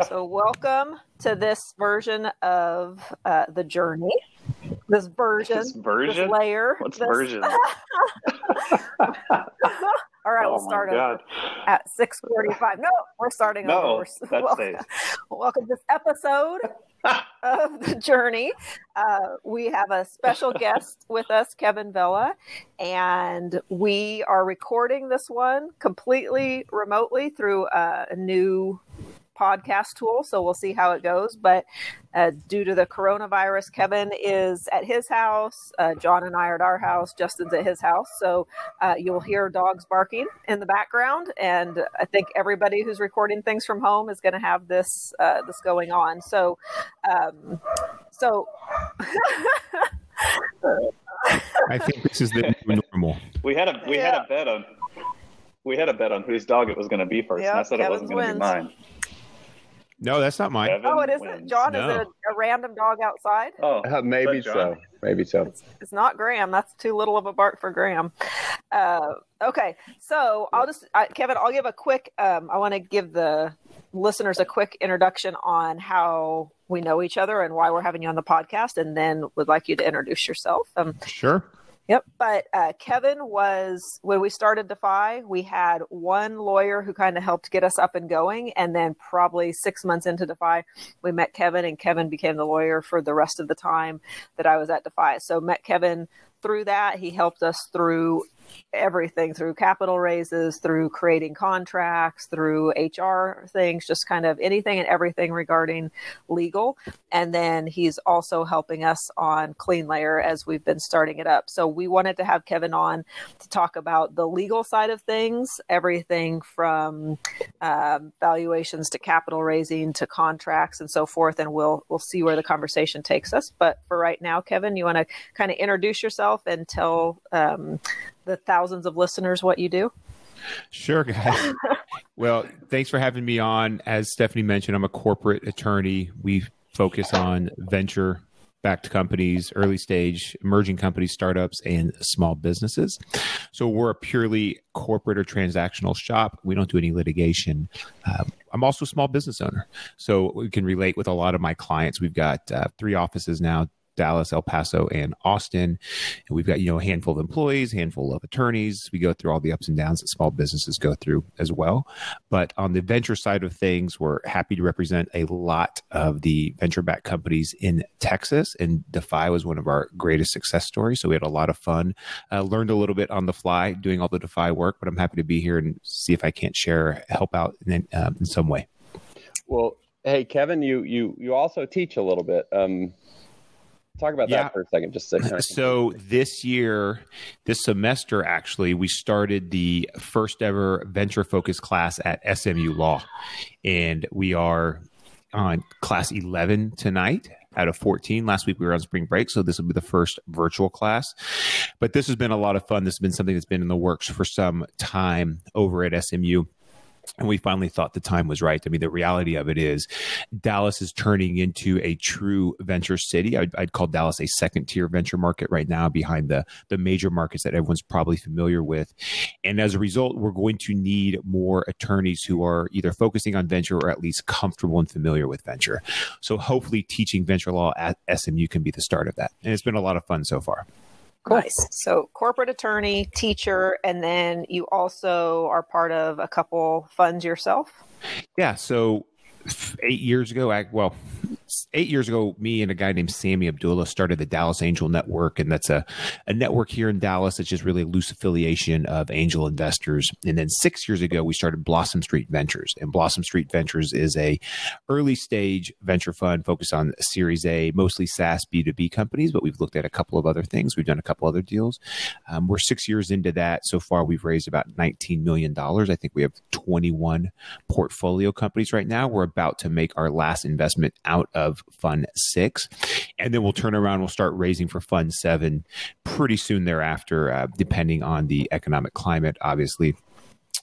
Yeah. So, welcome to this version of uh, the journey. This version, This version? this layer. What's this- version? All right, oh we'll start over at six forty-five. No, we're starting No, over. We're, welcome, welcome to this episode of the journey. Uh, we have a special guest with us, Kevin Vela, and we are recording this one completely remotely through uh, a new podcast tool. So we'll see how it goes. But uh, due to the coronavirus, Kevin is at his house. Uh, John and I are at our house. Justin's at his house. So uh, you'll hear dogs barking in the background. And I think everybody who's recording things from home is going to have this uh, this going on. So, um, so. I think this is the new normal. We had a we had a bet on we had a bet on whose dog it was going to be first, Yeah, and I said Kevin's it wasn't going to be wins. mine. No, that's not mine. Kevin Oh, it isn't. wins. John, No. is it a, a random dog outside? Oh, Uh, maybe Is that so. John? Maybe so. It's not Graham. That's too little of a bark for Graham. Uh, okay, so I'll just I, Kevin. I'll give a quick. Um, I want to give the listeners a quick introduction on how we know each other and why we're having you on the podcast, and then would like you to introduce yourself. Um, Sure. Yep. But uh, Kevin was, when we started Defy, we had one lawyer who kind of helped get us up and going. And then probably six months into Defy, we met Kevin, and Kevin became the lawyer for the rest of the time that I was at Defy. So met Kevin through that. He helped us through everything through capital raises, through creating contracts, through HR things, just kind of anything and everything regarding legal. And then he's also helping us on Clean Layer as we've been starting it up. So we wanted to have Kevin on to talk about the legal side of things, everything from um, valuations to capital raising to contracts and so forth. And we'll we'll see where the conversation takes us. But for right now, Kevin, you want to kind of introduce yourself and tell um, the thousands of listeners what you do? Sure, guys. well, thanks for having me on. As Stephanie mentioned, I'm a corporate attorney. We focus on venture backed companies, early stage, emerging companies, startups, and small businesses. So we're a purely corporate or transactional shop. We don't do any litigation. Um, I'm also a small business owner. So we can relate with a lot of my clients. We've got uh, three offices now Dallas, El Paso, and Austin. And we've got, you know, a handful of employees, handful of attorneys. We go through all the ups and downs that small businesses go through as well. But on the venture side of things, we're happy to represent a lot of the venture backed companies in Texas. And Defy was one of our greatest success stories. So we had a lot of fun. Uh, learned a little bit on the fly doing all the Defy work, but I'm happy to be here and see if I can't share, help out in, um, in some way. Well, hey, Kevin, you you you also teach a little bit. Um, talk about Yeah. that for a second, just second. So this year, this semester, actually, we started the first ever venture focused class at SMU Law, and we are on class eleven tonight. Out of 14. Last week we were on spring break, so this will be the first virtual class. But this has been a lot of fun. This has been something that's been in the works for some time over at SMU. And we finally thought the time was right. I mean, the reality of it is Dallas is turning into a true venture city. I'd, I'd call Dallas a second tier venture market right now behind the, the major markets that everyone's probably familiar with. And as a result, we're going to need more attorneys who are either focusing on venture or at least comfortable and familiar with venture. So hopefully teaching venture law at SMU can be the start of that. And it's been a lot of fun so far. Nice. So, corporate attorney, teacher, and then you also are part of a couple funds yourself. Yeah. So eight years ago, I, well, eight years ago, me and a guy named Sammy Abdullah started the Dallas Angel Network. And that's a, a network here in Dallas. It's just really a loose affiliation of angel investors. And then six years ago, we started Blossom Street Ventures. And Blossom Street Ventures is a early stage venture fund focused on Series A, mostly SaaS B2B companies, but we've looked at a couple of other things. We've done a couple other deals. Um, we're six years into that. So far, we've raised about $19 million. I think we have 21 portfolio companies right now. We're about to make our last investment out of Fund Six, and then we'll turn around. We'll start raising for Fund Seven pretty soon thereafter, uh, depending on the economic climate, obviously.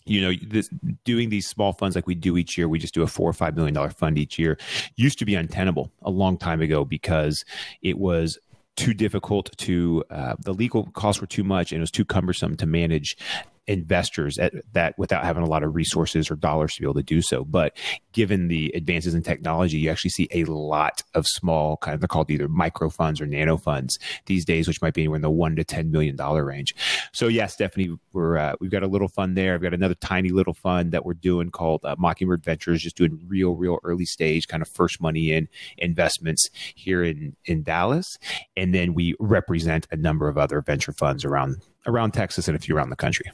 You know, this, doing these small funds like we do each year, we just do a four or five million dollar fund each year, used to be untenable a long time ago because it was too difficult to uh, the legal costs were too much and it was too cumbersome to manage investors at that without having a lot of resources or dollars to be able to do so. But given the advances in technology, you actually see a lot of small kind of they're called either micro funds or nano funds these days, which might be anywhere in the one to ten million dollar range. So yeah, Stephanie, we're uh, we've got a little fund there. I've got another tiny little fund that we're doing called uh, Mockingbird Ventures, just doing real, real early stage kind of first money in investments here in in Dallas, and then we represent a number of other venture funds around around Texas and a few around the country.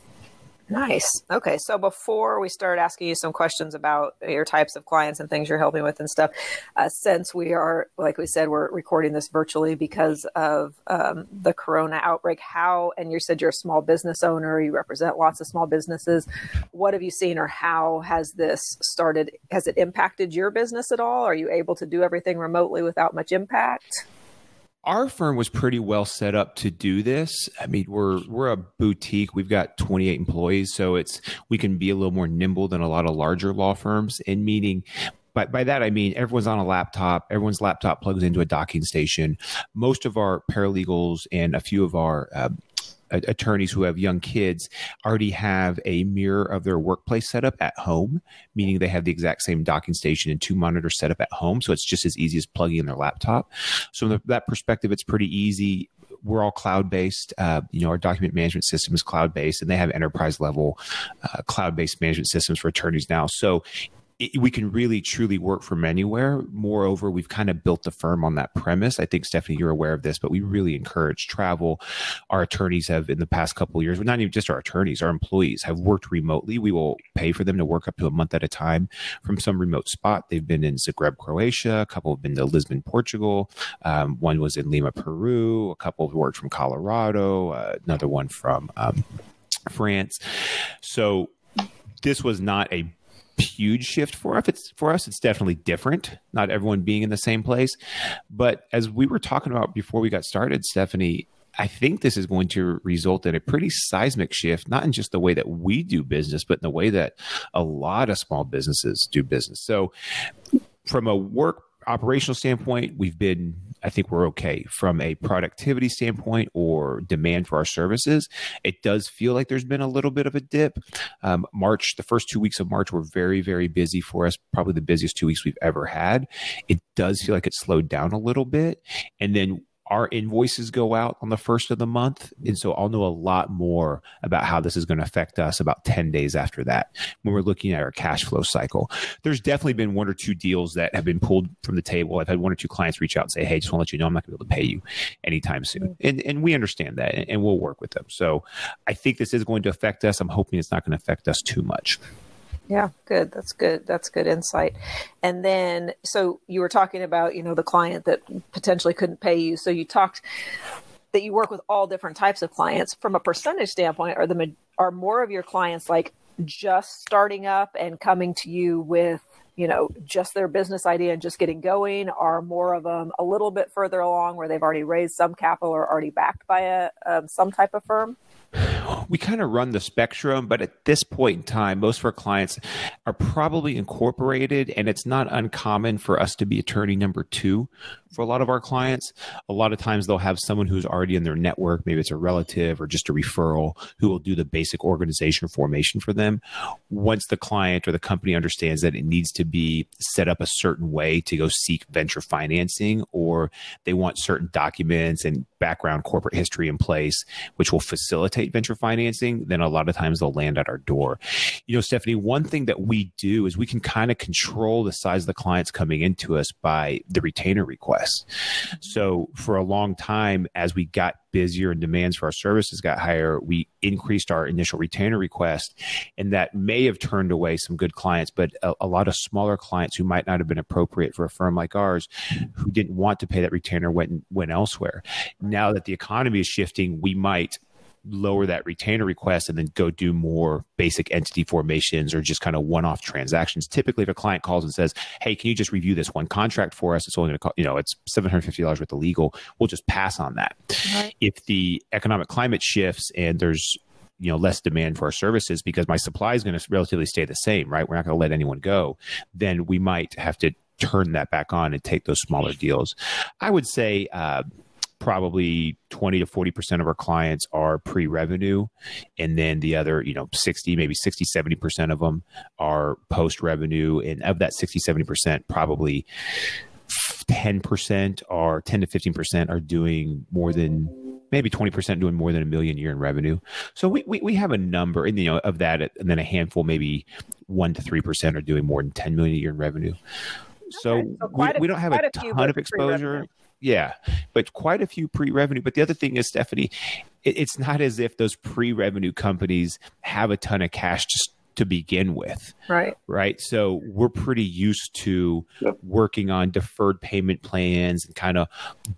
Nice. Okay. So before we start asking you some questions about your types of clients and things you're helping with and stuff, uh, since we are, like we said, we're recording this virtually because of um, the corona outbreak, how, and you said you're a small business owner, you represent lots of small businesses. What have you seen or how has this started? Has it impacted your business at all? Are you able to do everything remotely without much impact? Our firm was pretty well set up to do this. I mean, we're we're a boutique. We've got 28 employees, so it's we can be a little more nimble than a lot of larger law firms. In meaning, by, by that I mean everyone's on a laptop. Everyone's laptop plugs into a docking station. Most of our paralegals and a few of our uh, attorneys who have young kids already have a mirror of their workplace set up at home, meaning they have the exact same docking station and two monitors set up at home. So it's just as easy as plugging in their laptop. So, from that perspective, it's pretty easy we're all cloud based. Uh, you know, our document management system is cloud based, and they have enterprise level uh, cloud based management systems for attorneys now. So it, we can really truly work from anywhere. Moreover, we've kind of built the firm on that premise. I think Stephanie, you're aware of this, but we really encourage travel. Our attorneys have in the past couple years, not even just our attorneys, our employees have worked remotely. We will pay for them to work up to a month at a time from some remote spot. They've been in Zagreb, Croatia. A couple have been to Lisbon, Portugal. Um, one was in Lima, Peru. A couple have worked from Colorado. Uh, another one from um, France. So this was not a huge shift for us. It's for us. It's definitely different. Not everyone being in the same place, but as we were talking about before we got started, Stephanie, I think this is going to result in a pretty seismic shift, not in just the way that we do business, but in the way that a lot of small businesses do business. So, from a work operational standpoint, we've been I think we're okay from a productivity standpoint or demand for our services. It does feel like there's been a little bit of a dip. Um, March, the first two weeks of March were very, very busy for us, probably the busiest two weeks we've ever had. It does feel like it slowed down a little bit. And then our invoices go out on the first of the month. And so I'll know a lot more about how this is going to affect us about 10 days after that when we're looking at our cash flow cycle. There's definitely been one or two deals that have been pulled from the table. I've had one or two clients reach out and say, Hey, just want to let you know I'm not going to be able to pay you anytime soon. Mm. And, and we understand that and, and we'll work with them. So I think this is going to affect us. I'm hoping it's not going to affect us too much. Yeah, good. That's good. That's good insight. And then, so you were talking about, you know, the client that potentially couldn't pay you. So you talked that you work with all different types of clients. From a percentage standpoint, are the are more of your clients like just starting up and coming to you with you know just their business idea and just getting going are more of them a little bit further along where they've already raised some capital or already backed by a um, some type of firm we kind of run the spectrum, but at this point in time, most of our clients are probably incorporated, and it's not uncommon for us to be attorney number two for a lot of our clients. A lot of times they'll have someone who's already in their network, maybe it's a relative or just a referral, who will do the basic organization formation for them. Once the client or the company understands that it needs to be set up a certain way to go seek venture financing, or they want certain documents and background corporate history in place, which will facilitate venture financing, then a lot of times they'll land at our door. You know, Stephanie, one thing that we do is we can kind of control the size of the clients coming into us by the retainer request. So for a long time, as we got busier and demands for our services got higher, we increased our initial retainer request. And that may have turned away some good clients, but a, a, lot of smaller clients who might not have been appropriate for a firm like ours who didn't want to pay that retainer went, went elsewhere. Now that the economy is shifting, we might lower that retainer request and then go do more basic entity formations or just kind of one-off transactions. Typically, if a client calls and says, "Hey, can you just review this one contract for us?" It's only going to cost, you know, it's seven hundred fifty dollars worth of legal. We'll just pass on that. Right. If the economic climate shifts and there's you know less demand for our services because my supply is going to relatively stay the same right we're not going to let anyone go then we might have to turn that back on and take those smaller deals i would say uh, probably 20 to 40% of our clients are pre-revenue. And then the other you know 60 maybe 60 70% of them are post-revenue. And of that 60 70% probably 10% or 10 to 15% are doing more than maybe 20% doing more than a million a year in revenue. So we, we, we have a number and you know of that and then a handful maybe 1 to 3% are doing more than 10 million a year in revenue. So, Okay, so we, a- we don't have a a ton of exposure. Yeah, but quite a few pre-revenue. But the other thing is, Stephanie, it, it's not as if those pre-revenue companies have a ton of cash just to begin with, Right. right? So we're pretty used to Yep. working on deferred payment plans and kind of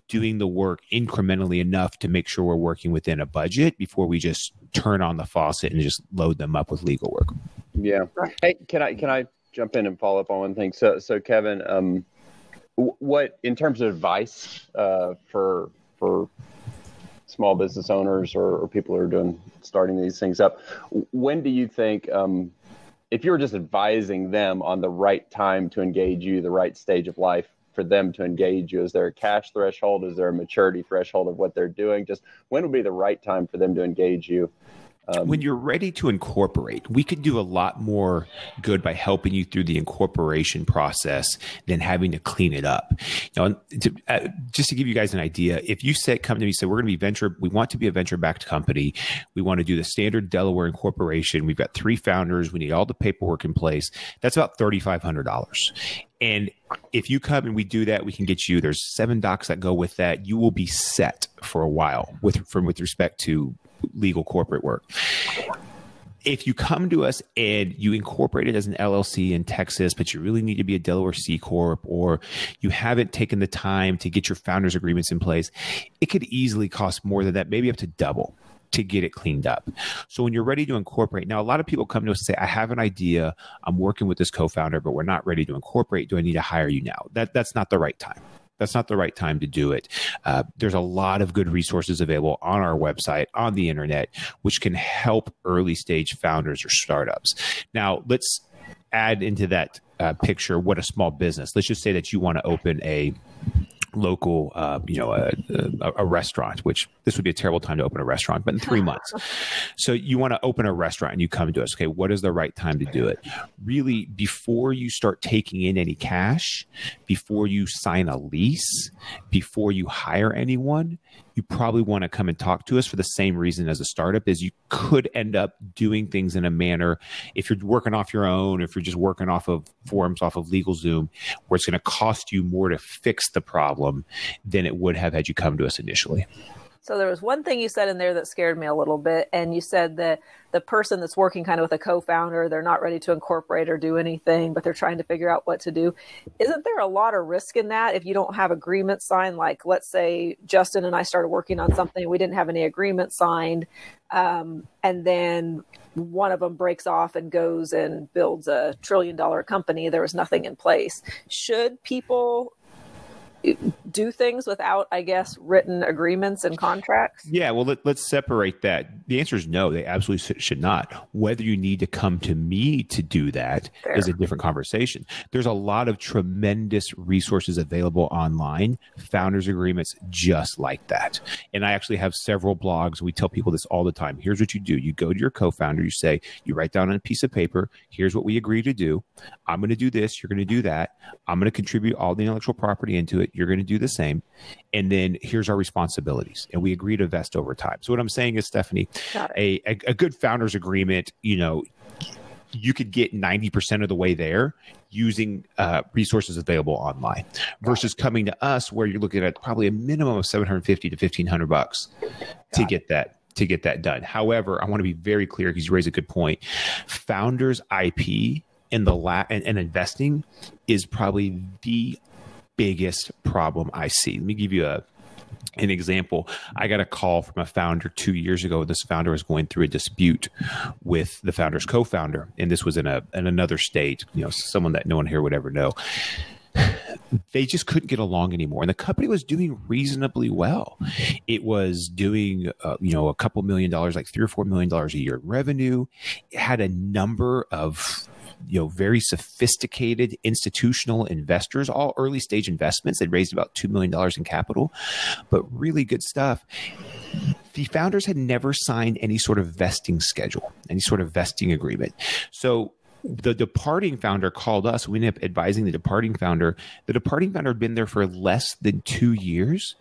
doing the work incrementally enough to make sure we're working within a budget before we just turn on the faucet and just load them up with legal work. Yeah. Hey, can I can I jump in and follow up on one thing? So so Kevin, um, wh- what in terms of advice uh, for for small business owners or, or people who are doing starting these things up, when do you think um, if you were just advising them on the right time to engage you, the right stage of life for them to engage you? Is there a cash threshold? Is there a maturity threshold of what they're doing? Just when would be the right time for them to engage you? Um, when you're ready to incorporate, we could do a lot more good by helping you through the incorporation process than having to clean it up. You know, to, uh, just to give you guys an idea, if you say come to me, say we're going to be venture, we want to be a venture backed company, we want to do the standard Delaware incorporation. We've got three founders, we need all the paperwork in place. That's about thirty five hundred dollars. And if you come and we do that, we can get you. There's seven docs that go with that. You will be set for a while with from with respect to legal corporate work. If you come to us and you incorporate it as an LLC in Texas, but you really need to be a Delaware C corp, or you haven't taken the time to get your founders agreements in place, it could easily cost more than that, maybe up to double to get it cleaned up. So when you're ready to incorporate, now a lot of people come to us and say, I have an idea, I'm working with this co-founder, but we're not ready to incorporate. Do I need to hire you now? That that's not the right time. That's not the right time to do it. Uh, there's a lot of good resources available on our website, on the internet, which can help early stage founders or startups. Now, let's add into that uh, picture what a small business. Let's just say that you want to open a local, uh, you know, a, a, a restaurant, which this would be a terrible time to open a restaurant, but in three months. So you want to open a restaurant and you come to us. Okay, what is the right time to do it? Really, before you start taking in any cash, before you sign a lease, before you hire anyone, you probably want to come and talk to us for the same reason as a startup is you could end up doing things in a manner if you're working off your own if you're just working off of forums off of LegalZoom where it's going to cost you more to fix the problem than it would have had you come to us initially. So there was one thing you said in there that scared me a little bit, and you said that the person that's working kind of with a co-founder, they're not ready to incorporate or do anything, but they're trying to figure out what to do. Isn't there a lot of risk in that if you don't have agreement signed? Like, let's say Justin and I started working on something, we didn't have any agreement signed, um, and then one of them breaks off and goes and builds a trillion-dollar company. There was nothing in place. Should people do things without, I guess, written agreements and contracts? Yeah, well, let, us separate that. The answer is no, they absolutely should not. Whether you need to come to me to do that Fair. is a different conversation. There's a lot of tremendous resources available online, founders agreements just like that. And I actually have several blogs. We tell people this all the time. Here's what you do you go to your co founder, you say, you write down on a piece of paper, here's what we agree to do. I'm going to do this, you're going to do that. I'm going to contribute all the intellectual property into it. You're going to do the same. And then here's our responsibilities. And we agree to vest over time. So what I'm saying is, Stephanie, a, a, a good founders agreement, you know, you could get 90% of the way there using uh, resources available online versus coming to us where you're looking at probably a minimum of 750 to 1500 bucks to get that to get that done. However, I want to be very clear because you raise a good point. Founders IP in the la- and, and investing is probably the biggest problem I see. Let me give you a an example. I got a call from a founder two years ago. This founder was going through a dispute with the founder's co-founder, and this was in a in another state. You know, someone that no one here would ever know. They just couldn't get along anymore, and the company was doing reasonably well. It was doing, uh, you know, a couple million dollars, like three or four million dollars a year in revenue. It had a number of you know very sophisticated institutional investors, all early stage investments. They raised about two million dollars in capital, but really good stuff. The founders had never signed any sort of vesting schedule, any sort of vesting agreement. So the departing founder called us. We ended up advising the departing founder. The departing founder had been there for less than two years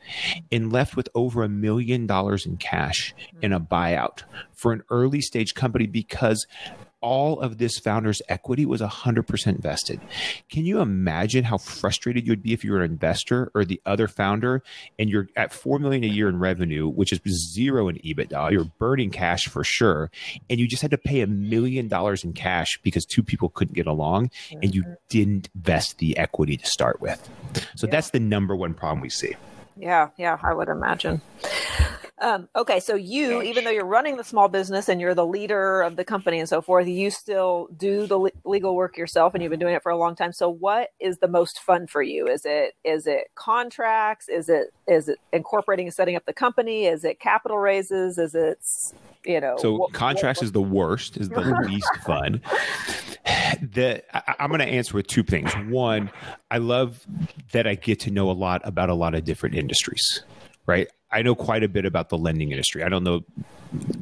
and left with over a million dollars in cash in a buyout for an early stage company because all of this founder's equity was 100% vested. Can you imagine how frustrated you'd be if you were an investor or the other founder and you're at 4 million a year in revenue, which is zero in EBITDA, you're burning cash for sure, and you just had to pay a million dollars in cash because two people couldn't get along and you mm-hmm. didn't vest the equity to start with. So Yeah. that's the number one problem we see. Yeah, yeah, I would imagine. Um, okay, so you, even though you're running the small business and you're the leader of the company and so forth, you still do the le- legal work yourself, and you've been doing it for a long time. So, what is the most fun for you? Is it is it contracts? Is it is it incorporating and setting up the company? Is it capital raises? Is it you know? So what- contracts what- is the worst, is the least fun. The I, I'm going to answer with two things. One, I love that I get to know a lot about a lot of different industries. Right, I know quite a bit about the lending industry. I don't know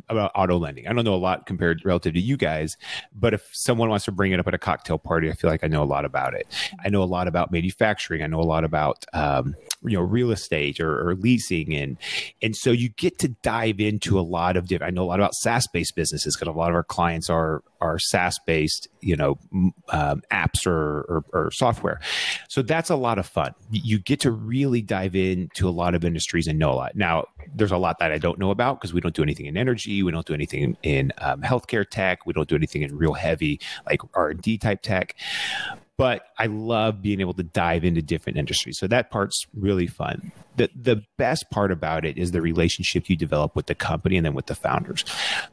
about auto lending. I don't know a lot compared relative to you guys, but if someone wants to bring it up at a cocktail party, I feel like I know a lot about it. I know a lot about manufacturing. I know a lot about um, you know real estate or, or leasing, and and so you get to dive into a lot of different. I know a lot about SaaS based businesses because a lot of our clients are are SaaS based, you know, um, apps or, or or software. So that's a lot of fun. You- get to really dive into a lot of industries and know a lot. Now, there's a lot that I don't know about because we don't do anything in energy, we don't do anything in, um, healthcare tech, we don't do anything in real heavy like R and D type tech. But I love being able to dive into different industries. So that part's really fun. The the best part about it is the relationship you develop with the company and then with the founders.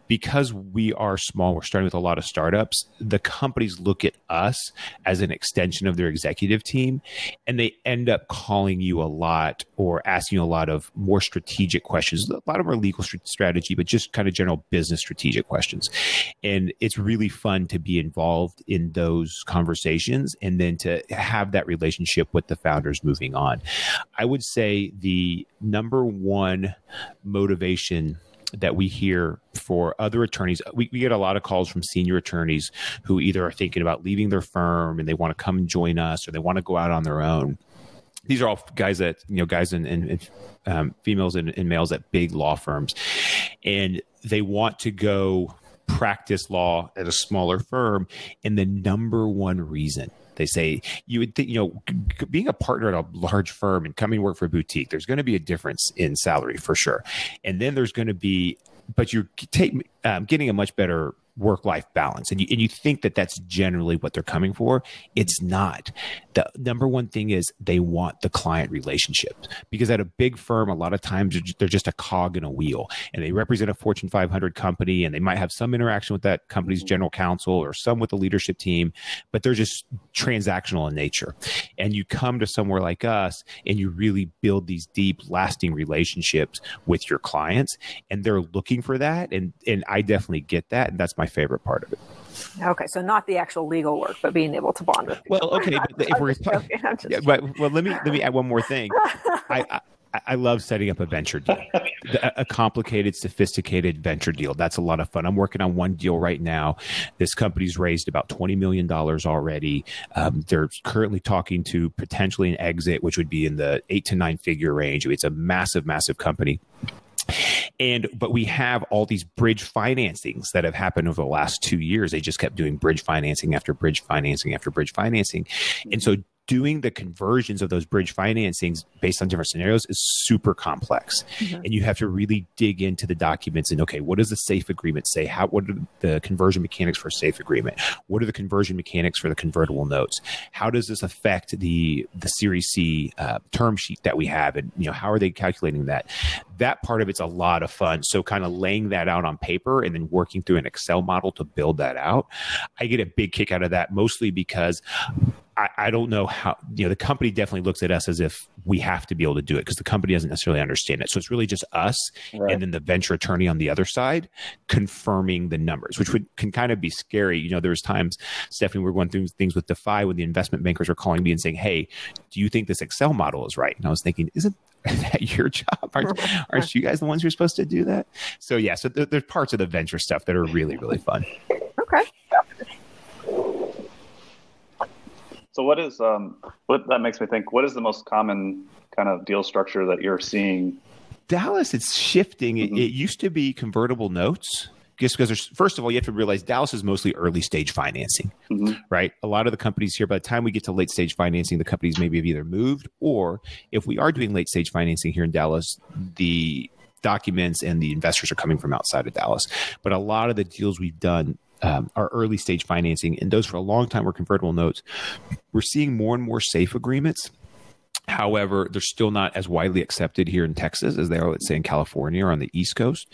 Because we are small, we're starting with a lot of startups. The companies look at us as an extension of their executive team, and they end up calling you a lot or asking you a lot of more strategic questions. A lot of are legal str- strategy, but just kind of general business strategic questions. And it's really fun to be involved in those conversations and then to have that relationship with the founders moving on. I would say the number one motivation that we hear for other attorneys. We, we get a lot of calls from senior attorneys who either are thinking about leaving their firm and they want to come and join us or they want to go out on their own. These are all guys that, you know, guys and, and, and um, females and, and males at big law firms. And they want to go practice law at a smaller firm. And the number one reason they say you would think, you know, being a partner at a large firm and coming work for a boutique, there's going to be a difference in salary for sure. And then there's going to be, but you're take, um, getting a much better work life balance. And you, and you think that that's generally what they're coming for. It's not. The number one thing is they want the client relationship because at a big firm, a lot of times they're they're just a cog in a wheel and they represent a Fortune 500 company and they might have some interaction with that company's general counsel or some with the leadership team, but they're just transactional in nature. And you come to somewhere like us and you really build these deep, lasting relationships with your clients and they're looking for that. And, and I definitely get that. And that's my favorite part of it. Okay, so not the actual legal work, but being able to bond with. people. Well, okay, but if we're just joking, I'm just yeah, but well, let me let me add one more thing. I, I I love setting up a venture deal, a a complicated, sophisticated venture deal. That's a lot of fun. I'm working on one deal right now. This company's raised about twenty million dollars already. Um, they're currently talking to potentially an exit, which would be in the eight to nine figure range. It's a massive, massive company and but we have all these bridge financings that have happened over the last two years. They just kept doing bridge financing after bridge financing after bridge financing. And so doing the conversions of those bridge financings based on different scenarios is super complex. Mhm. and you have to really dig into the documents and okay what does the safe agreement say? How what are the conversion mechanics for a safe agreement? What are the conversion mechanics for the convertible notes? How does this affect the the series c uh, term sheet that we have? And you know how are they calculating that? That part of it's a lot of fun. So kind of laying that out on paper and then working through an excel model to build that out i get a big kick out of that mostly because I, I, don't know how you know the company definitely looks at us as if we have to be able to do it because the company doesn't necessarily understand it. So it's really just us right. and then the venture attorney on the other side confirming the numbers, which would can kind of be scary. You know, there was times Stephanie we were going through things with DeFi when the investment bankers were calling me and saying, "Hey, do you think this Excel model is right?" And I was thinking, "Isn't that your job? Aren't, aren't you guys the ones who are supposed to do that?" So yeah, so th- there's parts of the venture stuff that are really really fun. Okay. So what is um what that makes me think? What is the most common kind of deal structure that you're seeing? Dallas, it's shifting. Mm-hmm. It, it used to be convertible notes just because there's first of all you have to realize Dallas is mostly early stage financing, mm-hmm. right? A lot of the companies here, by the time we get to late stage financing, the companies maybe have either moved or if we are doing late stage financing here in Dallas, the documents and the investors are coming from outside of Dallas. But a lot of the deals we've done um, our early stage financing, and those for a long time were convertible notes. We're seeing more and more safe agreements. However, they're still not as widely accepted here in Texas as they are, let's say, in California or on the East Coast.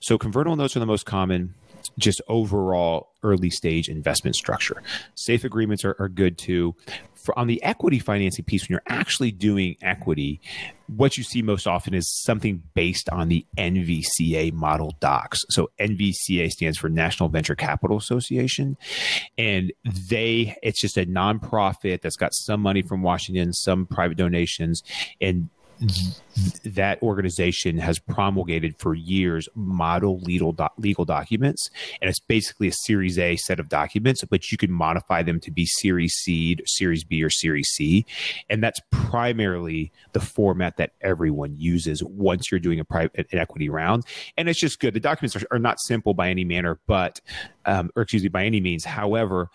So, convertible notes are the most common just overall early stage investment structure. Safe agreements are, are good too for on the equity financing piece, when you're actually doing equity, what you see most often is something based on the NVCA model docs. So NVCA stands for National Venture Capital Association, and they it's just a nonprofit that's got some money from Washington, some private donations, and that organization has promulgated for years model legal legal documents, and it's basically a Series A set of documents, but you can modify them to be Series C, Series B, or Series C, and that's primarily the format that everyone uses once you're doing a private an equity round, and it's just good. The documents are, are not simple by any manner, but um, or excuse me, by any means. However,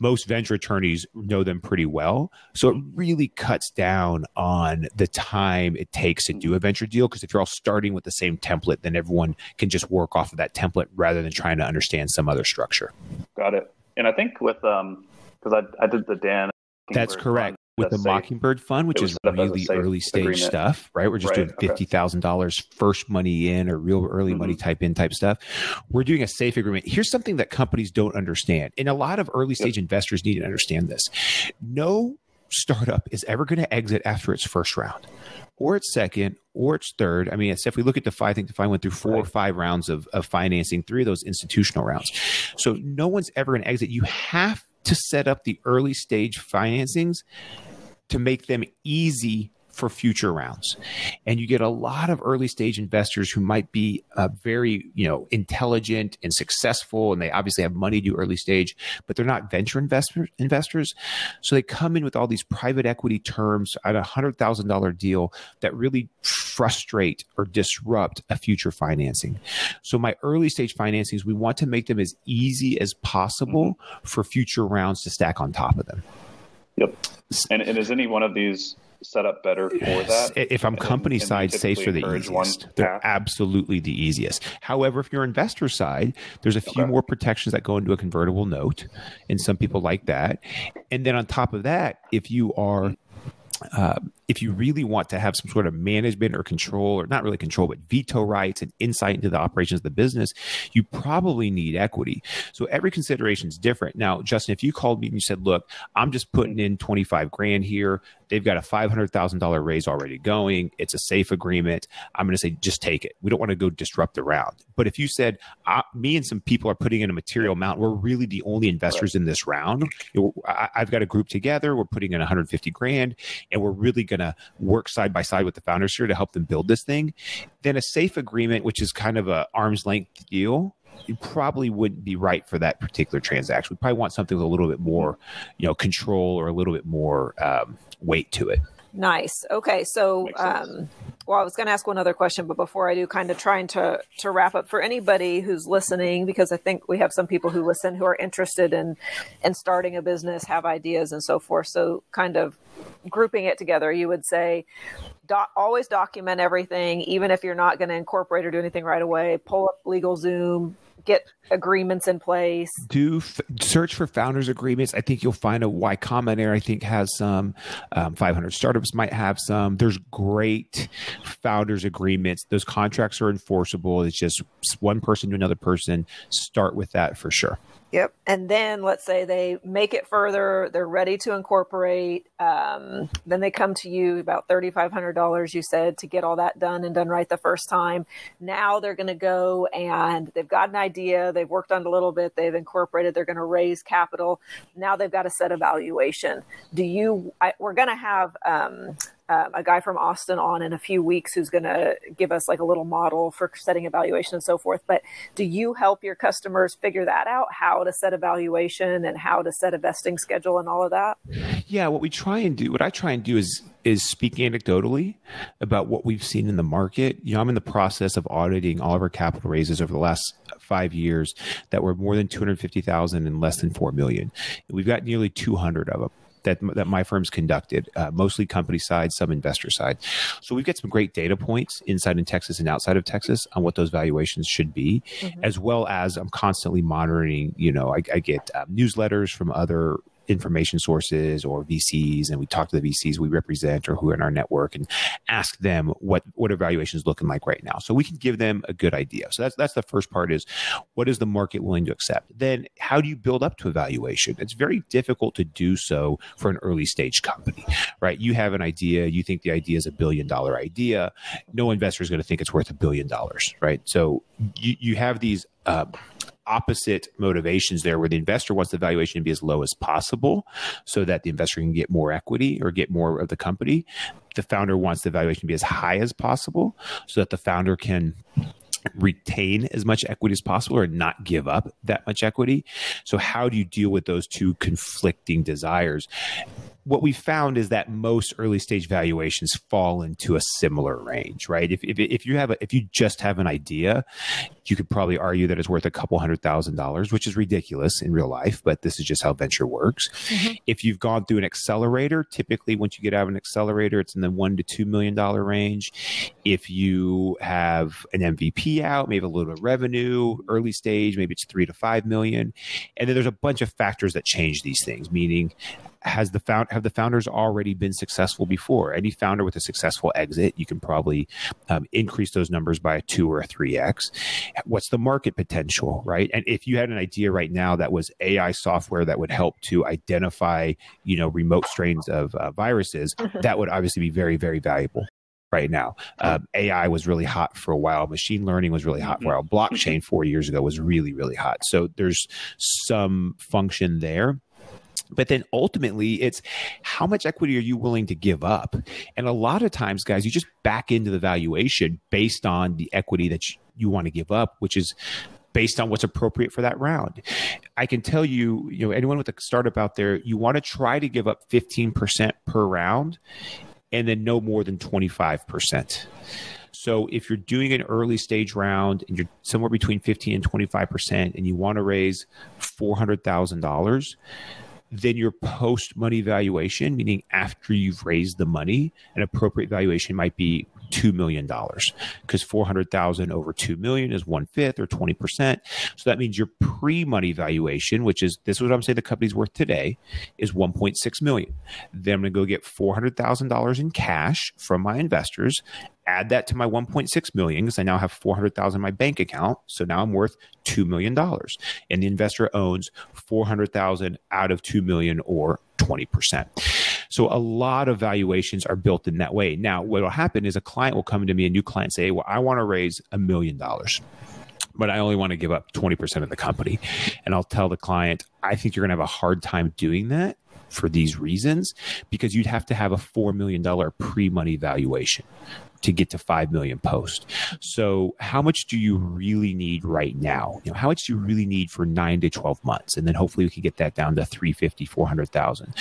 most venture attorneys know them pretty well. So it really cuts down on the time it takes to do a venture deal. Because if you're all starting with the same template, then everyone can just work off of that template rather than trying to understand some other structure. Got it. And I think with, um, because I, I did the Dan. That's correct with the. Mockingbird Fund, which is really early stage agreement. stuff, right? We're just right. doing fifty thousand dollars first money in or real early mm-hmm. money type in type stuff. We're doing a safe agreement. Here's something that companies don't understand, and a lot of early stage yep. investors need to understand this. No startup is ever going to exit after its first round. Or its second, or its third. I mean, if we look at DeFi, I think DeFi went through four right. or five rounds of, of financing, three of those institutional rounds. So no one's ever going to exit. You have to set up the early stage financings to make them easy for future rounds. And you get a lot of early stage investors who might be uh, very, you know, intelligent and successful, and they obviously have money to do early stage, but they're not venture investor, investors. So they come in with all these private equity terms at a hundred thousand dollar deal that really frustrate or disrupt a future financing. So my early stage financings, we want to make them as easy as possible mm-hmm. for future rounds to stack on top of them. Yep. And, and is any one of these set up better for that? If I'm company and, side, safes are the easiest. They're absolutely the easiest. However, if you're investor side, there's a few okay. more protections that go into a convertible note, and some people like that. And then on top of that, if you are uh, if you really want to have some sort of management or control, or not really control, but veto rights and insight into the operations of the business, you probably need equity. So every consideration is different. Now, Justin, if you called me and you said, look, I'm just putting in 25 grand here, they've got a $500,000 raise already going, it's a safe agreement, I'm going to say, just take it. We don't want to go disrupt the round. But if you said, me and some people are putting in a material amount, we're really the only investors in this round. I've got a group together, we're putting in 150 grand, and we're really going to work side by side with the founders here to help them build this thing, then a safe agreement, which is kind of a arm's length deal, it probably wouldn't be right for that particular transaction. We probably want something with a little bit more, you know, control or a little bit more um, weight to it. Nice. Okay, so um, well, I was going to ask one other question, but before I do, kind of trying to to wrap up for anybody who's listening, because I think we have some people who listen who are interested in in starting a business, have ideas, and so forth. So, kind of grouping it together, you would say, always document everything, even if you're not going to incorporate or do anything right away. Pull up LegalZoom, get agreements in place. Do f- search for founders agreements. I think you'll find a Y Combinator. I think has some. Um, 500 startups might have some. There's great founders agreements. Those contracts are enforceable. It's just one person to another person. Start with that for sure. Yep. And then let's say they make it further, they're ready to incorporate. Um, then they come to you about $3,500, you said, to get all that done and done right the first time. Now they're going to go and they've got an idea, they've worked on it a little bit, they've incorporated, they're going to raise capital. Now they've got a set evaluation. Do you, I, we're going to have, um, um, a guy from Austin on in a few weeks who's going to give us like a little model for setting evaluation and so forth. But do you help your customers figure that out, how to set evaluation and how to set a vesting schedule and all of that? Yeah, what we try and do, what I try and do is is speak anecdotally about what we've seen in the market. You know, I'm in the process of auditing all of our capital raises over the last five years that were more than 250,000 and less than 4 million. We've got nearly 200 of them that that my firm's conducted, uh, mostly company side, some investor side. So we've got some great data points inside in Texas and outside of Texas on what those valuations should be, mm-hmm. as well as I'm constantly monitoring. You know, I, I get um, newsletters from other information sources or VCs, and we talk to the VCs we represent or who are in our network and ask them what what evaluation is looking like right now, so we can give them a good idea. So that's that's the first part is what is the market willing to accept. Then how do you build up to evaluation? It's very difficult to do so for an early stage company, right? You have an idea, you think the idea is a billion dollar idea. No investor is going to think it's worth a billion dollars, right? So you you have these. Uh, opposite motivations there where the investor wants the valuation to be as low as possible so that the investor can get more equity or get more of the company. The founder wants the valuation to be as high as possible so that the founder can retain as much equity as possible or not give up that much equity. So, how do you deal with those two conflicting desires? What we found is that most early stage valuations fall into a similar range, right? If, if, if you have a, if you just have an idea, you could probably argue that it's worth a couple hundred thousand dollars, which is ridiculous in real life, but this is just how venture works. Mm-hmm. If you've gone through an accelerator, typically once you get out of an accelerator, it's in the one to two million dollar range. If you have an MVP out, maybe a little bit of revenue, early stage, maybe it's three to five million. And then there's a bunch of factors that change these things, meaning has the found have the founders already been successful before? Any founder with a successful exit, you can probably um, increase those numbers by a two or a three x. What's the market potential, right? And if you had an idea right now that was AI software that would help to identify, you know, remote strains of uh, viruses, mm-hmm. that would obviously be very, very valuable right now. Um, AI was really hot for a while. Machine learning was really hot for a while. Mm-hmm. Blockchain four years ago was really, really hot. So there's some function there. But then ultimately, it's how much equity are you willing to give up? And a lot of times, guys, you just back into the valuation based on the equity that you, you want to give up, which is based on what's appropriate for that round. I can tell you, you know, anyone with a startup out there, you want to try to give up 15% per round and then no more than 25%. So if you're doing an early stage round and you're somewhere between 15 and 25% and you want to raise $400,000, then your post money valuation, meaning after you've raised the money, an appropriate valuation might be two million dollars because four hundred thousand over two million is one fifth or twenty percent. So that means your pre-money valuation, which is this is what I'm saying the company's worth today, is one point six million. Then I'm going to go get four hundred thousand dollars in cash from my investors, add that to my 1.6 million because I now have 400,000 in my bank account. So now I'm worth $2 million. And the investor owns 400,000 out of 2 million or 20%. So a lot of valuations are built in that way. Now, what will happen is a client will come to me, a new client say, well, I want to raise a million dollars but I only want to give up 20% of the company. And I'll tell the client, I think you're going to have a hard time doing that for these reasons because you'd have to have a $4 million pre money valuation to get to 5 million post. So how much do you really need right now? You know, how much do you really need for 9 to 12 months? And then hopefully we can get that down to 350, 400,000.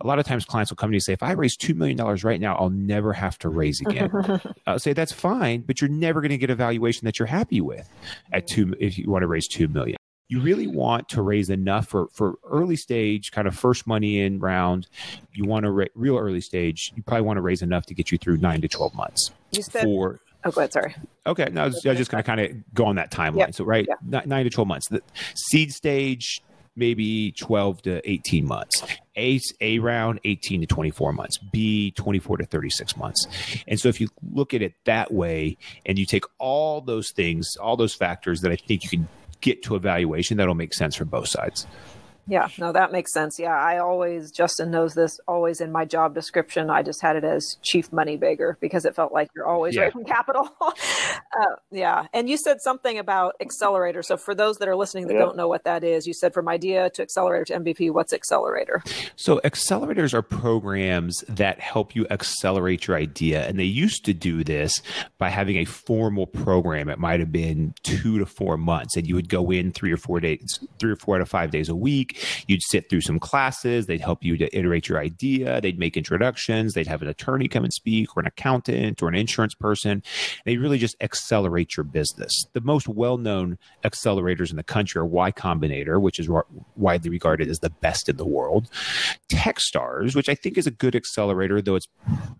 A lot of times clients will come to me and say, if I raise $2 million right now, I'll never have to raise again. I'll uh, say that's fine, but you're never going to get a valuation that you're happy with at two, if you want to raise 2 million you really want to raise enough for, for early stage, kind of first money in round. You want to ra- real early stage. You probably want to raise enough to get you through nine to twelve months. You said for Oh, go ahead. Sorry. Okay. No, I was, I was just going to kind of go on that timeline. Yep. So, right, nine to 12 months. The seed stage, maybe 12 to 18 months. A, A round, 18 to 24 months. B, 24 to 36 months. And so, if you look at it that way and you take all those things, all those factors that I think you can get to a valuation that'll make sense for both sides. Yeah, no, that makes sense. Yeah, I always, Justin knows this, always in my job description, I just had it as chief money bagger because it felt like you're always Yeah. right from capital. uh, yeah. And you said something about accelerator. So for those that are listening that Yeah. don't know what that is, you said from idea to accelerator to MVP, what's accelerator? So accelerators are programs that help you accelerate your idea. And they used to do this by having a formal program. It might have been two to four months, and you would go in three or four days, three or four to five days a week. You'd sit through some classes. They'd help you to iterate your idea. They'd make introductions. They'd have an attorney come and speak, or an accountant, or an insurance person. They really just accelerate your business. The most well-known accelerators in the country are Y Combinator, which is wi- widely regarded as the best in the world. Techstars, which I think is a good accelerator, though it's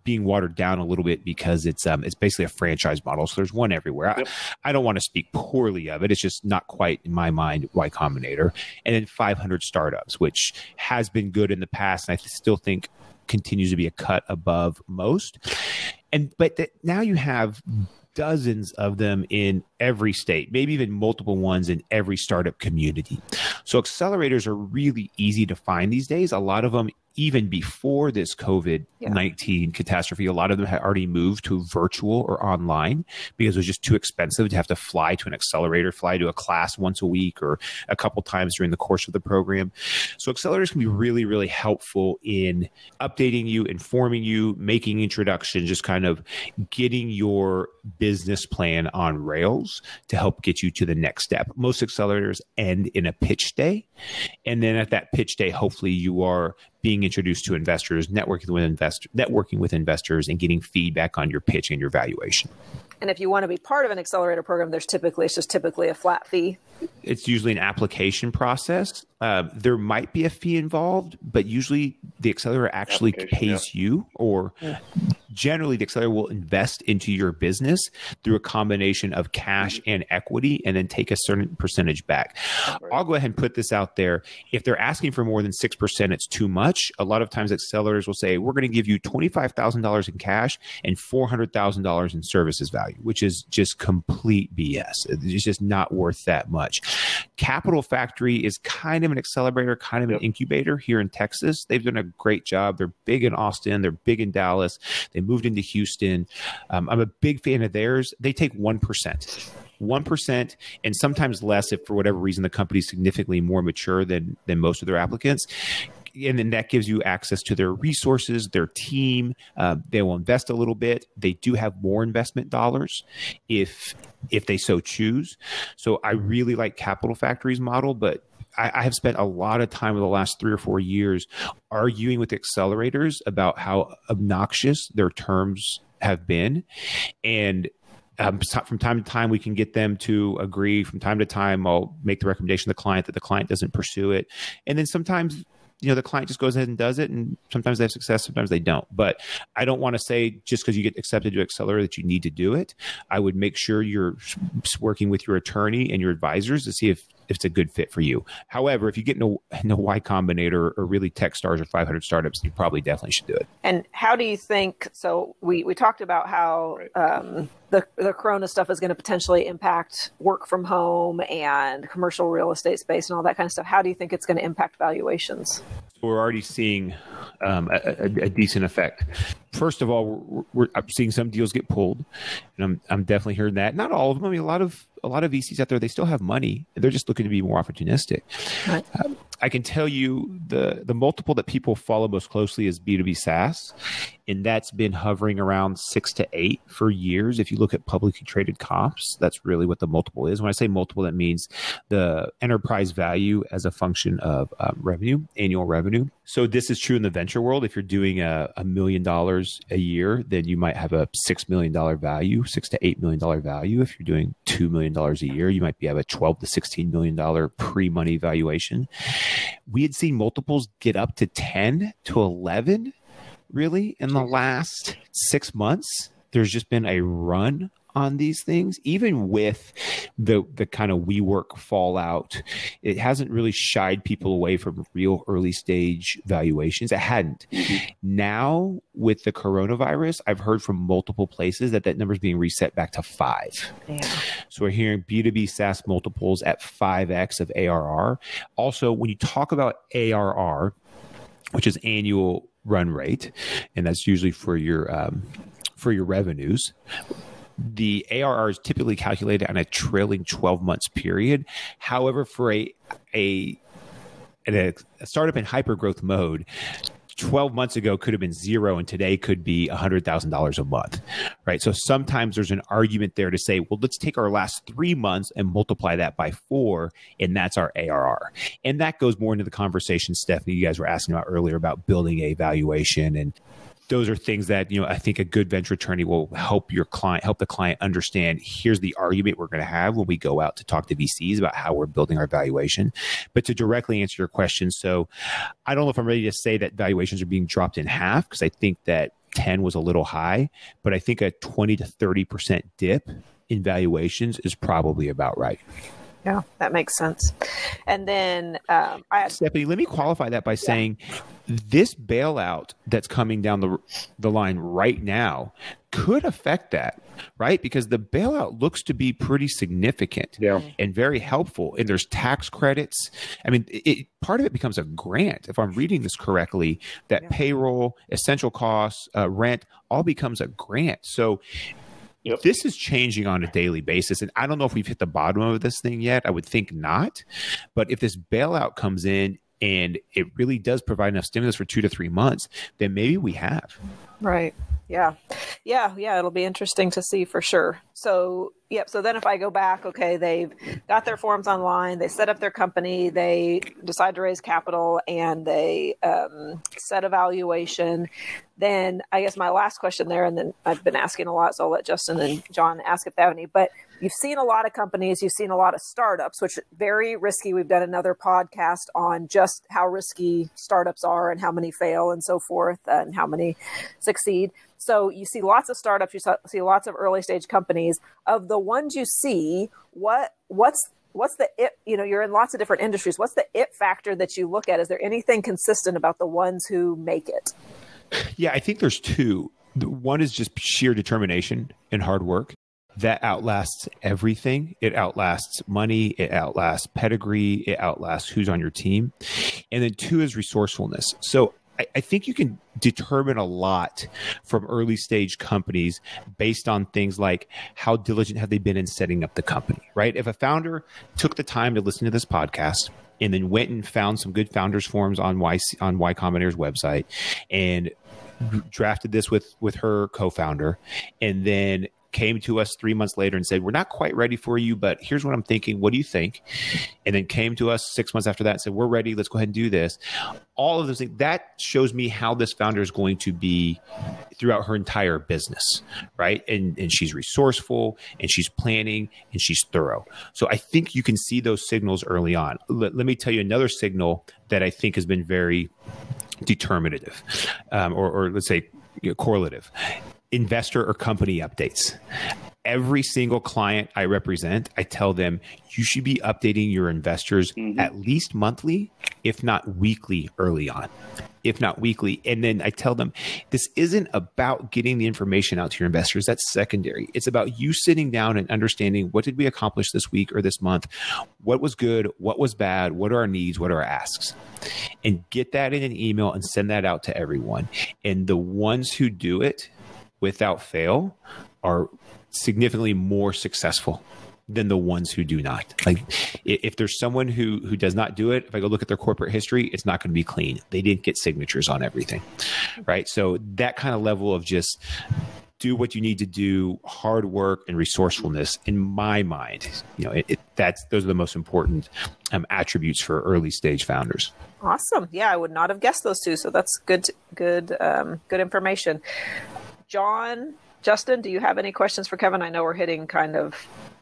being watered down a little bit because it's um, it's basically a franchise model. So there's one everywhere. Yep. I, I don't want to speak poorly of it. It's just not quite in my mind Y Combinator. And then 500 startups, which has been good in the past, and I still think continues to be a cut above most. And but th- now you have dozens of them in every state, maybe even multiple ones in every startup community. So accelerators are really easy to find these days. A lot of them even before this COVID 19 catastrophe, a lot of them had already moved to virtual or online because it was just too expensive to have to fly to an accelerator, fly to a class once a week or a couple times during the course of the program. So accelerators can be really, really helpful in updating you, informing you, making introductions, just kind of getting your business plan on rails to help get you to the next step. Most accelerators end in a pitch day. And then at that pitch day, hopefully you are being introduced to investors, networking with investors, networking with investors, and getting feedback on your pitch and your valuation. And if you want to be part of an accelerator program, there's typically it's just typically a flat fee. It's usually an application process. Uh, there might be a fee involved, but usually the accelerator actually Application, pays you, or generally the accelerator will invest into your business through a combination of cash and equity, and then take a certain percentage back. I'll go ahead and put this out there. If they're asking for more than 6%, it's too much. A lot of times, accelerators will say, We're going to give you $25,000 in cash and $400,000 in services value, which is just complete BS. It's just not worth that much. Capital Factory is kind of an accelerator, kind of an incubator here in Texas. They've done a great job. They're big in Austin, they're big in Dallas. They moved into Houston. Um, I'm a big fan of theirs. They take 1%. 1% and sometimes less if for whatever reason the company is significantly more mature than than most of their applicants and then that gives you access to their resources their team uh, they will invest a little bit. They do have more investment dollars if if they so choose. So i really like capital factories model but I, have spent a lot of time over the last three or four years arguing with accelerators about how obnoxious their terms have been. And um, from time to time we can get them to agree. From time to time i'll make the recommendation to the client that the client doesn't pursue it. And then sometimes you know the client just goes ahead and does it and sometimes they have success sometimes they don't. But i don't want to say just because you get accepted to accelerator that you need to do it. I would make sure you're working with your attorney and your advisors to see if if it's a good fit for you however if you get in a, in a y combinator or really tech stars or 500 startups you probably definitely should do it And how do you think? So we we talked about how um, the the Corona stuff is going to potentially impact work from home and commercial real estate space and all that kind of stuff. How do you think it's going to impact valuations? we're already seeing um, a, a, a decent effect. First of all, we're, we're I'm seeing some deals get pulled, and I'm I'm definitely hearing that. Not all of them. I mean, a lot of a lot of VCs out there they still have money. They're just looking to be more opportunistic. Right. Um, I can tell you the the multiple that people follow most closely is B2B SaaS, and that's been hovering around six to eight for years. If you look at publicly traded comps, that's really what the multiple is. When I say multiple, that means the enterprise value as a function of um, revenue, annual revenue. So this is true in the venture world. If you're doing a, a million dollars a year, then you might have a six million dollar value, six to eight million dollar value. If you're doing two million dollars a year, you might be have a twelve to sixteen million dollar pre-money valuation. We had seen multiples get up to ten to eleven, really, in the last six months. There's just been a run on these things, even with the the kind of WeWork fallout. It hasn't really shied people away from real early stage valuations. It hadn't. Now with the coronavirus, I've heard from multiple places that that number is being reset back to five. Yeah. So we're hearing B2B SaaS multiples at 5x of ARR. Also, when you talk about ARR, which is annual run rate, and that's usually for your um, for your revenues. The ARR is typically calculated on a trailing 12 months period. However, for a a, a startup in hyper growth mode, 12 months ago could have been zero and today could be $100,000 a month, right? So sometimes there's an argument there to say, well, let's take our last three months and multiply that by four, and that's our ARR. And that goes more into the conversation, Stephanie, you guys were asking about earlier about building a valuation and those are things that you know i think a good venture attorney will help your client help the client understand here's the argument we're going to have when we go out to talk to vcs about how we're building our valuation. But to directly answer your question so i don't know if i'm ready to say that valuations are being dropped in half because i think that 10 was a little high but i think a 20 to 30% dip in valuations is probably about right. Yeah, that makes sense. And then um, I Stephanie, let me qualify that by saying this bailout that's coming down the the line right now could affect that, right? Because the bailout looks to be pretty significant Yeah. and very helpful. And there's tax credits. I mean, it, part of it becomes a grant, if I'm reading this correctly. That Yeah. payroll, essential costs, uh, rent, all becomes a grant. So Yep. this is changing on a daily basis. And I don't know if we've hit the bottom of this thing yet. I would think not. But if this bailout comes in and it really does provide enough stimulus for two to three months, then maybe we have. Right. Yeah. Yeah. Yeah. It'll be interesting to see for sure. So, yep. So then if I go back, okay, they've got their forms online, they set up their company, they decide to raise capital, and they um, set a valuation. Then I guess my last question there, and then I've been asking a lot, so I'll let Justin and John ask if they have any. But you've seen a lot of companies, you've seen a lot of startups, which very risky. We've done another podcast on just how risky startups are and how many fail and so forth, and how many succeed. So you see lots of startups, you see lots of early stage companies. Of the ones you see, what what's what's the it? You know, you're in lots of different industries. What's the it factor that you look at? Is there anything consistent about the ones who make it? Yeah, I think there's two. One is just sheer determination and hard work. That outlasts everything. It outlasts money. It outlasts pedigree. It outlasts who's on your team. And then two is resourcefulness. So I, I think you can determine a lot from early stage companies based on things like how diligent have they been in setting up the company, right? If a founder took the time to listen to this podcast and then went and found some good founders forums on Y on Y Combinator's website and drafted this with with her co-founder and then came to us three months later and said we're not quite ready for you but here's what i'm thinking. What do you think? And then came to us six months after that and said we're ready. Let's go ahead and do this. All of those things that shows me how this founder is going to be throughout her entire business right? And and she's resourceful and she's planning and she's thorough. So i think you can see those signals early on. Let, let me tell you another signal that i think has been very determinative um, or, or let's say correlative investor or company updates. Every single client i represent i tell them you should be updating your investors mm-hmm. at least monthly if not weekly early on. If not weekly. And then i tell them this isn't about getting the information out to your investors. That's secondary. It's about you sitting down and understanding what did we accomplish this week or this month? What was good? What was bad? What are our needs? What are our asks? And get that in an email and send that out to everyone. And the ones who do it without fail are significantly more successful than the ones who do not. Like if there's someone who who does not do it, if I go look at their corporate history, it's not going to be clean. They didn't get signatures on everything. Right? So that kind of level of just do what you need to do, hard work and resourcefulness in my mind, you know, it, it, that's those are the most important um, attributes for early stage founders. Awesome. Yeah, I would not have guessed those two. So that's good. Good. Um, good information. John, Justin, do you have any questions for Kevin? I know we're hitting kind of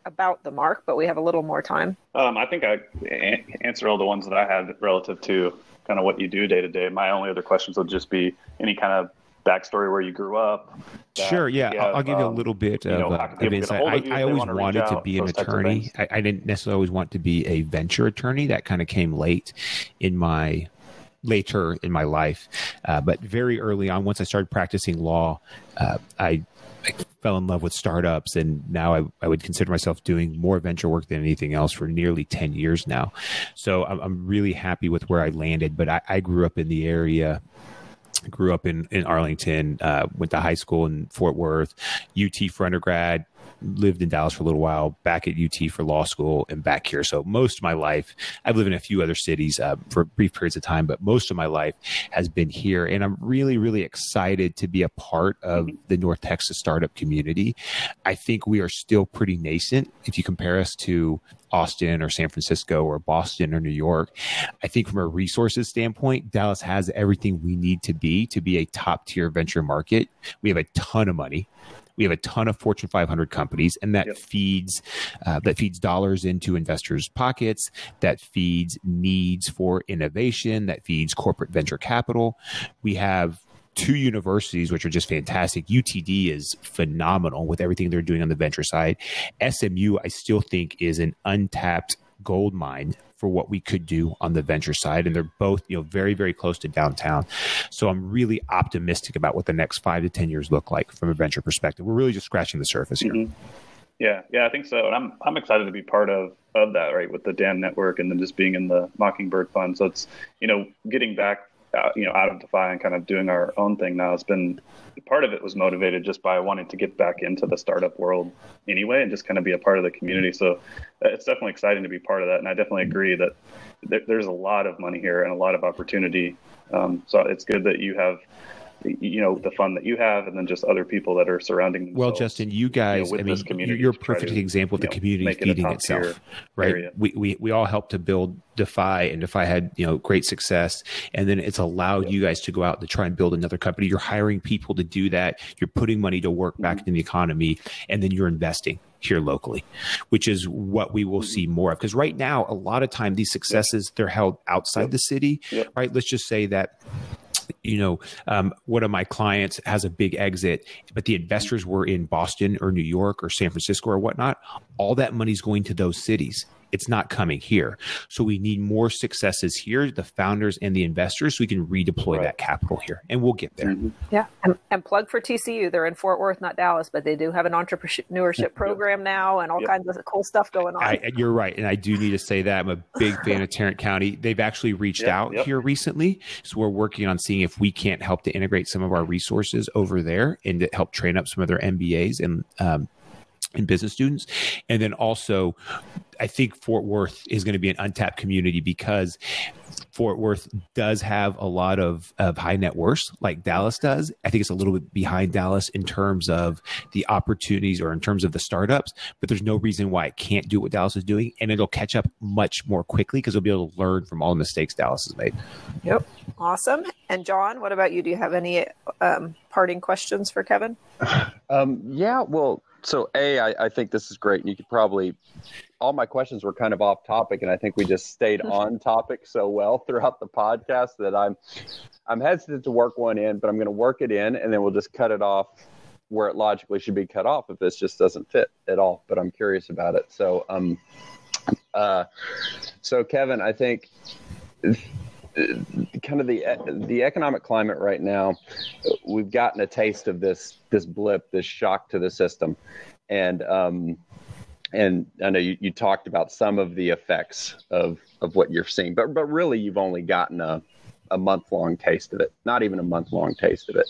about the mark, but we have a little more time. Um, I think I a- answered all the ones that I had relative to kind of what you do day to day. My only other questions would just be any kind of backstory where you grew up. Sure, yeah, you I'll, I'll give you a um, little bit you of, know, uh, how can people of insight. I, of you if I always wanna reach wanted to be an those types of attorney. I, I didn't necessarily always want to be a venture attorney. That kind of came late in my later in my life, uh, but very early on, once I started practicing law, uh, I, I fell in love with startups, and now I, I would consider myself doing more venture work than anything else for nearly ten years now. So I'm, I'm really happy with where I landed. But I, I grew up in the area grew up in in Arlington, uh, went to high school in Fort Worth, UT for undergrad, lived in Dallas for a little while, back at UT for law school, and back here. So most of my life, I've lived in a few other cities uh, for brief periods of time, but most of my life has been here, and I'm really really excited to be a part of the North Texas startup community. I think we are still pretty nascent if you compare us to Austin or San Francisco or Boston or New York. I think from a resources standpoint, Dallas has everything we need to be to be a top tier venture market. We have a ton of money. We have a ton of Fortune 500 companies, and that Yep. feeds uh, that feeds dollars into investors' pockets. That feeds needs for innovation. That feeds corporate venture capital. We have two universities which are just fantastic. UTD is phenomenal with everything they're doing on the venture side. SMU, I still think, is an untapped gold mine for what we could do on the venture side, and they're both you know very very close to downtown. So I'm really optimistic about what the next five to ten years look like from a venture perspective. We're really just scratching the surface here. Mhm. Yeah, yeah, I think so, and I'm I'm excited to be part of of that, right, with the Dan Network, and then just being in the Mockingbird Fund. So it's you know getting back, you know, out of Defy and kind of doing our own thing now. It's been part of it was motivated just by wanting to get back into the startup world anyway, and just kind of be a part of the community. So uh, it's definitely exciting to be part of that, and I definitely agree that there, there's a lot of money here and a lot of opportunity. Um, so it's good that you have. You know the fun that you have, and then just other people that are surrounding. Well. Justin, you guys, with I mean, you're a perfect to, example of the know, community it feeding itself, right? We, we we all helped to build Defy, and Defy had you know great success, and then it's allowed you guys to go out to try and build another company. You're hiring people to do that. You're putting money to work back Mm-hmm. into the economy, and then you're investing here locally, which is what we will Mm-hmm. see more of. Because right now, a lot of time these successes they're held outside Yep. the city, Yep. right? Let's just say that you know, um, one of my clients has a big exit, but the investors were in Boston or New York or San Francisco or whatnot. All that money's going to those cities. It's not coming here. So we need more successes here, the founders and the investors, so we can redeploy Right. that capital here. And we'll get there. Mhm. Yeah, and, and plug for TCU. They're in Fort Worth, not Dallas, but they do have an entrepreneurship program now and all Yep. kinds of cool stuff going on. I, you're right, and I do need to say that I'm a big fan of Tarrant County. They've actually reached Yep, out yep. here recently, so we're working on seeing if we can't help to integrate some of our resources over there and to help train up some of their MBAs and um, and business students, and then also, I think Fort Worth is going to be an untapped community because Fort Worth does have a lot of, of high net worths like Dallas does. I think it's a little bit behind Dallas in terms of the opportunities or in terms of the startups, but there's no reason why it can't do what Dallas is doing. And it'll catch up much more quickly because it'll be able to learn from all the mistakes Dallas has made. Yep, awesome. And John, what about you? Do you have any um, parting questions for Kevin? Um, yeah, well, so A, I, I think this is great. And you could probably, all my questions were kind of off topic, and I think we just stayed on topic so well throughout the podcast that I'm, I'm hesitant to work one in, but I'm going to work it in, and then we'll just cut it off where it logically should be cut off if this just doesn't fit at all. But I'm curious about it. So, um, uh, so Kevin, I think kind of the the economic climate right now we've gotten a taste of this this blip this shock to the system and um and I know you, you talked about some of the effects of of what you're seeing but but really you've only gotten a a month long taste of it not even a month long taste of it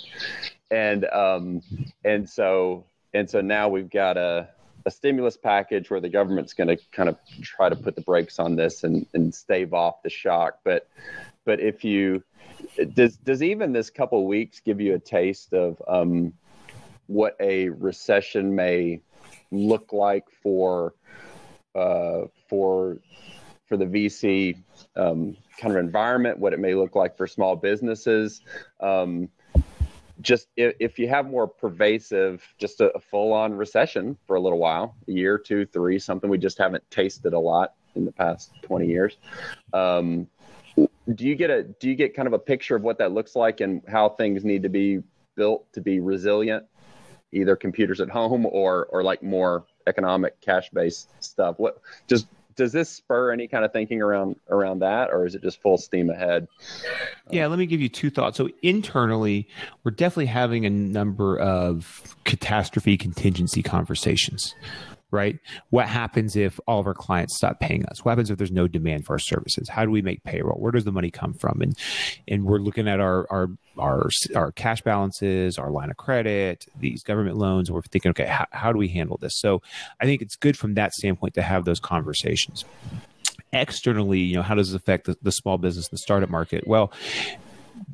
and um and so and so now we've got a a stimulus package where the government's going to kind of try to put the brakes on this and, and stave off the shock. But but if you does does even this couple weeks give you a taste of um, what a recession may look like for uh, for for the VC um, kind of environment, what it may look like for small businesses. Um, just if, if you have more pervasive, just a, a full on recession for a little while, a year, two, three, something we just haven't tasted a lot in the past 20 years. Um, do you get a do you get kind of a picture of what that looks like and how things need to be built to be resilient, either computers at home or or like more economic cash based stuff. What just does this spur any kind of thinking around around that, or is it just full steam ahead? Yeah, let me give you two thoughts. So internally, we're definitely having a number of catastrophe contingency conversations right? What happens if all of our clients stop paying us? What happens if there's no demand for our services? How do we make payroll? Where does the money come from? And and we're looking at our our our our cash balances, our line of credit, these government loans, we're thinking, okay, how, how do we handle this? So I think it's good from that standpoint to have those conversations externally, you know, how does this affect the, the small business, the startup market? Well,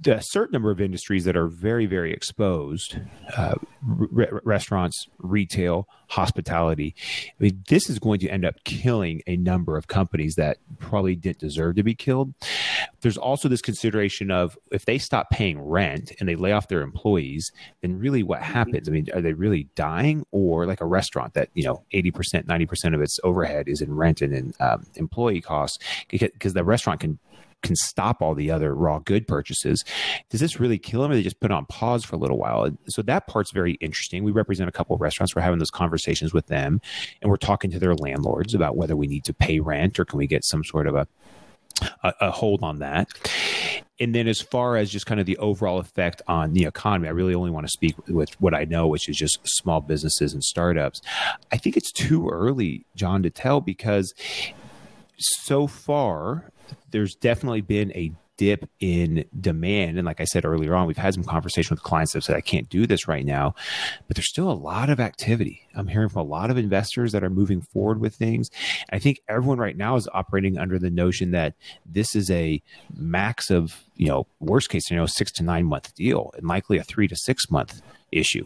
a certain number of industries that are very, very exposed uh, re- restaurants, retail, hospitality. I mean, this is going to end up killing a number of companies that probably didn't deserve to be killed. There's also this consideration of if they stop paying rent and they lay off their employees, then really what happens? I mean, are they really dying or like a restaurant that, you know, 80%, 90% of its overhead is in rent and in um, employee costs because the restaurant can can stop all the other raw good purchases. Does this really kill them or they just put on pause for a little while? So that part's very interesting. We represent a couple of restaurants. We're having those conversations with them and we're talking to their landlords about whether we need to pay rent or can we get some sort of a a, a hold on that. And then, as far as just kind of the overall effect on the economy, I really only want to speak with what I know, which is just small businesses and startups. I think it's too early, John, to tell because so far there's definitely been a dip in demand. And like I said earlier on, we've had some conversation with clients that said, I can't do this right now, but there's still a lot of activity. I'm hearing from a lot of investors that are moving forward with things. I think everyone right now is operating under the notion that this is a max of, you know, worst case scenario, six to nine month deal and likely a three to six month issue.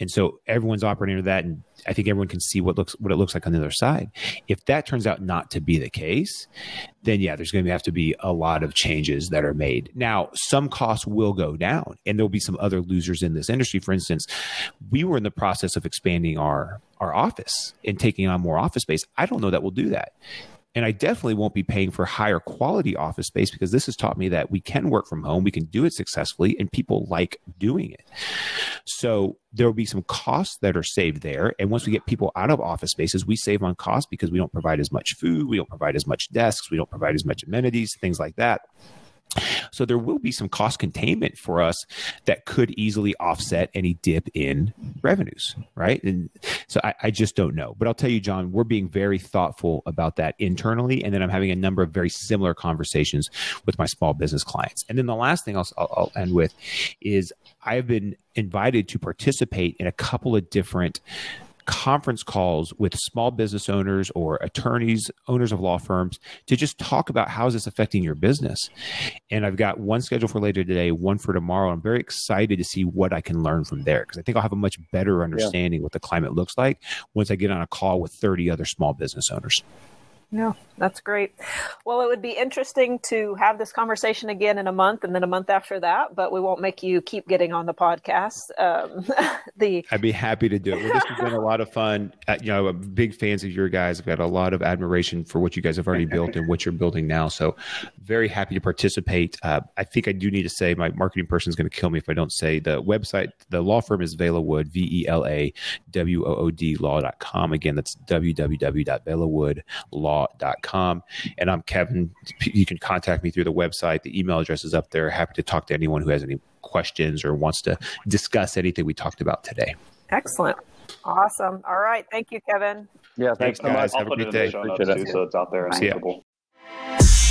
And so everyone's operating under that. And I think everyone can see what looks what it looks like on the other side. If that turns out not to be the case, then yeah, there's going to have to be a lot of changes that are made. Now, some costs will go down, and there'll be some other losers in this industry. For instance, we were in the process of expanding our our office and taking on more office space. I don't know that we'll do that. And I definitely won't be paying for higher quality office space because this has taught me that we can work from home, we can do it successfully, and people like doing it. So there will be some costs that are saved there. And once we get people out of office spaces, we save on costs because we don't provide as much food, we don't provide as much desks, we don't provide as much amenities, things like that. So there will be some cost containment for us that could easily offset any dip in revenues, right? And so I, I, just don't know. But I'll tell you, John, we're being very thoughtful about that internally. And then I'm having a number of very similar conversations with my small business clients. And then the last thing I'll, I'll end with is I've been invited to participate in a couple of different conference calls with small business owners or attorneys, owners of law firms to just talk about how is this affecting your business. And I've got one scheduled for later today, one for tomorrow. I'm very excited to see what I can learn from there because I think I'll have a much better understanding yeah. what the climate looks like once I get on a call with 30 other small business owners. No, that's great. Well, it would be interesting to have this conversation again in a month and then a month after that, but we won't make you keep getting on the podcast. Um, the I'd be happy to do it. Well, this has been a lot of fun. Uh, you know, I'm big fans of your guys. I've got a lot of admiration for what you guys have already built and what you're building now. So, very happy to participate. Uh, I think I do need to say my marketing person is going to kill me if I don't say the website. The law firm is Vela Wood, V E L A W O O D law.com. Again, that's www.velawoodlaw.com law.com. And I'm Kevin. You can contact me through the website. The email address is up there. Happy to talk to anyone who has any questions or wants to discuss anything we talked about today. Excellent. Awesome. All right. Thank you, Kevin. Yeah, thanks, thanks guys. Have a great day. Too, so it's out there and